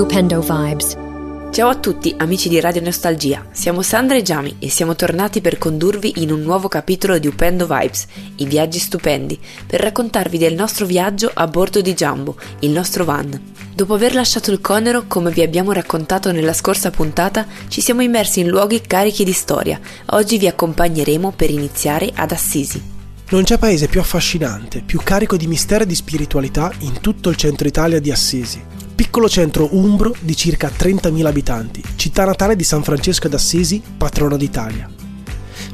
Upendo Vibes. Ciao a tutti amici di Radio Nostalgia, siamo Sandra e Giami e siamo tornati per condurvi in un nuovo capitolo di Upendo Vibes, i viaggi stupendi, per raccontarvi del nostro viaggio a bordo di Jumbo, il nostro van. Dopo aver lasciato il Conero, come vi abbiamo raccontato nella scorsa puntata, ci siamo immersi in luoghi carichi di storia. Oggi vi accompagneremo per iniziare ad Assisi. Non c'è paese più affascinante, più carico di mistero e di spiritualità in tutto il centro Italia di Assisi piccolo centro umbro di circa 30.000 abitanti, città natale di San Francesco d'Assisi, patrono d'Italia.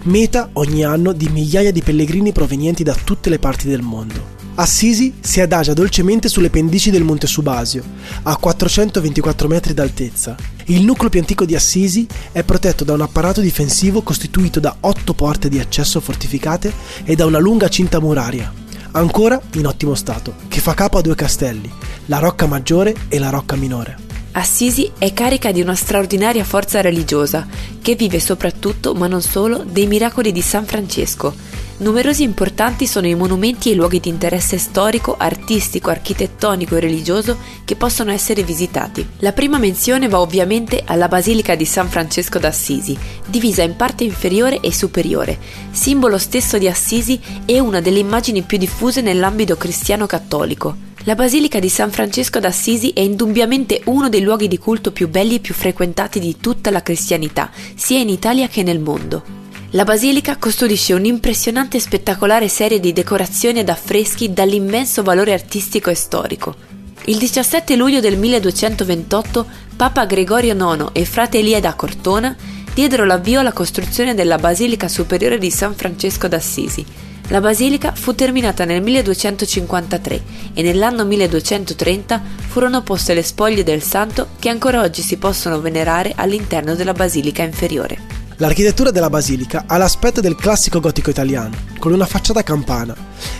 Meta ogni anno di migliaia di pellegrini provenienti da tutte le parti del mondo. Assisi si adagia dolcemente sulle pendici del Monte Subasio, a 424 metri d'altezza. Il nucleo più antico di Assisi è protetto da un apparato difensivo costituito da otto porte di accesso fortificate e da una lunga cinta muraria, ancora in ottimo stato, che fa capo a due castelli, la Rocca Maggiore e la Rocca Minore. Assisi è carica di una straordinaria forza religiosa, che vive soprattutto, ma non solo, dei miracoli di San Francesco. Numerosi importanti sono i monumenti e i luoghi di interesse storico, artistico, architettonico e religioso che possono essere visitati. La prima menzione va ovviamente alla Basilica di San Francesco d'Assisi, divisa in parte inferiore e superiore, simbolo stesso di Assisi e una delle immagini più diffuse nell'ambito cristiano cattolico. La Basilica di San Francesco d'Assisi è indubbiamente uno dei luoghi di culto più belli e più frequentati di tutta la cristianità, sia in Italia che nel mondo. La basilica custodisce un'impressionante e spettacolare serie di decorazioni ed affreschi dall'immenso valore artistico e storico. Il 17 luglio del 1228 Papa Gregorio IX e frate Elia da Cortona diedero l'avvio alla costruzione della Basilica Superiore di San Francesco d'Assisi, la basilica fu terminata nel 1253 e nell'anno 1230 furono poste le spoglie del santo che ancora oggi si possono venerare all'interno della basilica inferiore. L'architettura della basilica ha l'aspetto del classico gotico italiano, con una facciata campana,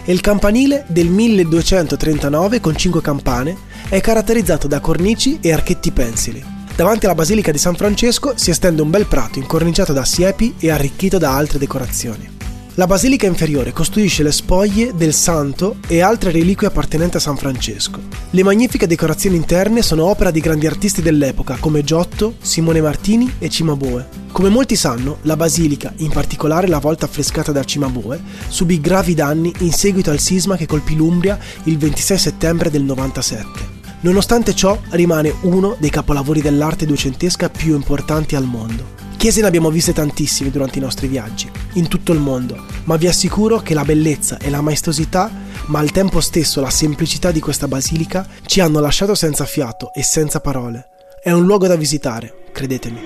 e il campanile del 1239 con cinque campane è caratterizzato da cornici e archetti pensili. Davanti alla basilica di San Francesco si estende un bel prato incorniciato da siepi e arricchito da altre decorazioni. La basilica inferiore costruisce le spoglie del santo e altre reliquie appartenenti a San Francesco. Le magnifiche decorazioni interne sono opera di grandi artisti dell'epoca come Giotto, Simone Martini e Cimabue. Come molti sanno, la basilica, in particolare la volta affrescata da Cimabue, subì gravi danni in seguito al sisma che colpì l'Umbria il 26 settembre del 97. Nonostante ciò, rimane uno dei capolavori dell'arte duecentesca più importanti al mondo. Chiese ne abbiamo viste tantissime durante i nostri viaggi, in tutto il mondo, ma vi assicuro che la bellezza e la maestosità, ma al tempo stesso la semplicità di questa basilica, ci hanno lasciato senza fiato e senza parole. È un luogo da visitare, credetemi.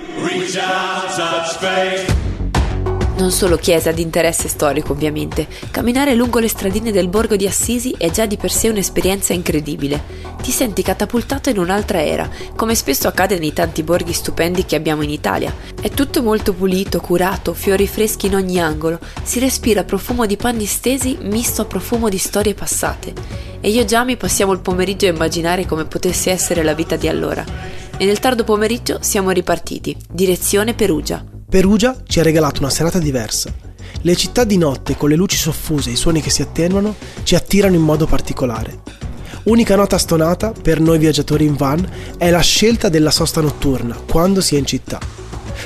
Non solo chiesa di interesse storico, ovviamente. Camminare lungo le stradine del borgo di Assisi è già di per sé un'esperienza incredibile. Ti senti catapultato in un'altra era, come spesso accade nei tanti borghi stupendi che abbiamo in Italia. È tutto molto pulito, curato, fiori freschi in ogni angolo, si respira profumo di panni stesi misto a profumo di storie passate. E io già mi passiamo il pomeriggio a immaginare come potesse essere la vita di allora. E nel tardo pomeriggio siamo ripartiti, direzione Perugia. Perugia ci ha regalato una serata diversa. Le città di notte con le luci soffuse e i suoni che si attenuano ci attirano in modo particolare. Unica nota stonata per noi viaggiatori in van è la scelta della sosta notturna quando si è in città.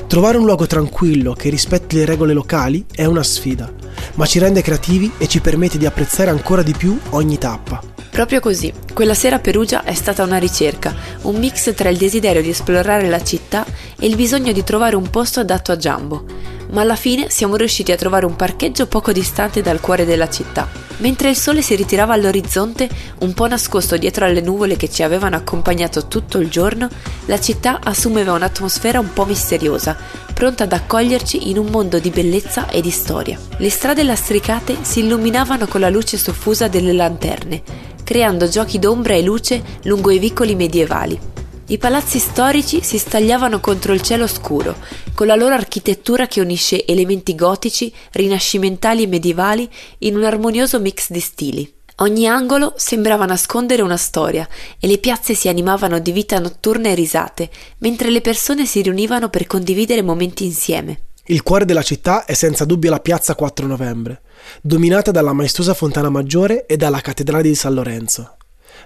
Trovare un luogo tranquillo che rispetti le regole locali è una sfida, ma ci rende creativi e ci permette di apprezzare ancora di più ogni tappa. Proprio così, quella sera a Perugia è stata una ricerca, un mix tra il desiderio di esplorare la città e il bisogno di trovare un posto adatto a Jumbo. Ma alla fine siamo riusciti a trovare un parcheggio poco distante dal cuore della città. Mentre il sole si ritirava all'orizzonte, un po' nascosto dietro alle nuvole che ci avevano accompagnato tutto il giorno, la città assumeva un'atmosfera un po' misteriosa, pronta ad accoglierci in un mondo di bellezza e di storia. Le strade lastricate si illuminavano con la luce soffusa delle lanterne, creando giochi d'ombra e luce lungo i vicoli medievali. I palazzi storici si stagliavano contro il cielo scuro, con la loro architettura che unisce elementi gotici, rinascimentali e medievali in un armonioso mix di stili. Ogni angolo sembrava nascondere una storia e le piazze si animavano di vita notturna e risate, mentre le persone si riunivano per condividere momenti insieme. Il cuore della città è senza dubbio la piazza 4 novembre, dominata dalla maestosa fontana maggiore e dalla cattedrale di San Lorenzo.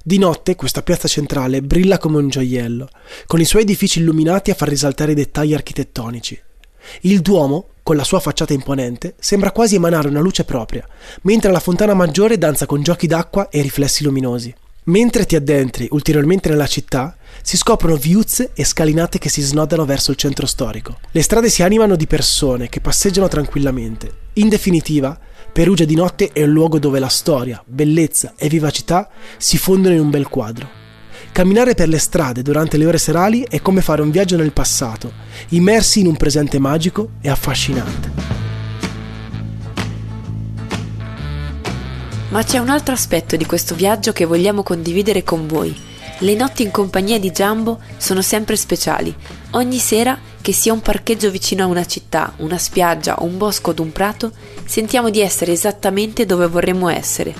Di notte questa piazza centrale brilla come un gioiello, con i suoi edifici illuminati a far risaltare i dettagli architettonici. Il Duomo, con la sua facciata imponente, sembra quasi emanare una luce propria, mentre la fontana maggiore danza con giochi d'acqua e riflessi luminosi. Mentre ti addentri ulteriormente nella città, si scoprono viuzze e scalinate che si snodano verso il centro storico. Le strade si animano di persone che passeggiano tranquillamente. In definitiva, Perugia di notte è un luogo dove la storia, bellezza e vivacità si fondono in un bel quadro. Camminare per le strade durante le ore serali è come fare un viaggio nel passato, immersi in un presente magico e affascinante. Ma c'è un altro aspetto di questo viaggio che vogliamo condividere con voi. Le notti in compagnia di Jumbo sono sempre speciali. Ogni sera, che sia un parcheggio vicino a una città, una spiaggia, un bosco o un prato, sentiamo di essere esattamente dove vorremmo essere.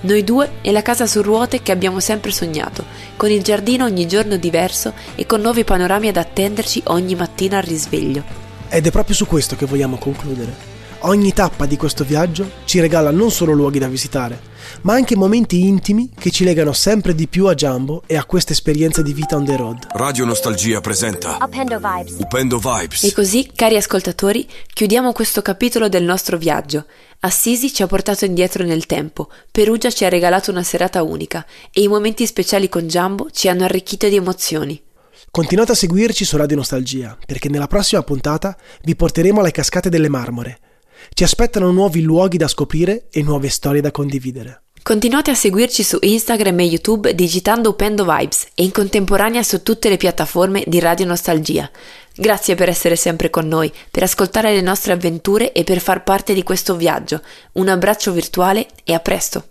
Noi due e la casa su ruote che abbiamo sempre sognato, con il giardino ogni giorno diverso e con nuovi panorami ad attenderci ogni mattina al risveglio. Ed è proprio su questo che vogliamo concludere. Ogni tappa di questo viaggio ci regala non solo luoghi da visitare, ma anche momenti intimi che ci legano sempre di più a Jumbo e a questa esperienza di vita on the road. Radio Nostalgia presenta Upendo Vibes. Upendo Vibes. E così, cari ascoltatori, chiudiamo questo capitolo del nostro viaggio. Assisi ci ha portato indietro nel tempo, Perugia ci ha regalato una serata unica e i momenti speciali con Jumbo ci hanno arricchito di emozioni. Continuate a seguirci su Radio Nostalgia, perché nella prossima puntata vi porteremo alle cascate delle Marmore. Ci aspettano nuovi luoghi da scoprire e nuove storie da condividere. Continuate a seguirci su Instagram e YouTube digitando Upendo Vibes e in contemporanea su tutte le piattaforme di Radio Nostalgia. Grazie per essere sempre con noi, per ascoltare le nostre avventure e per far parte di questo viaggio. Un abbraccio virtuale e a presto!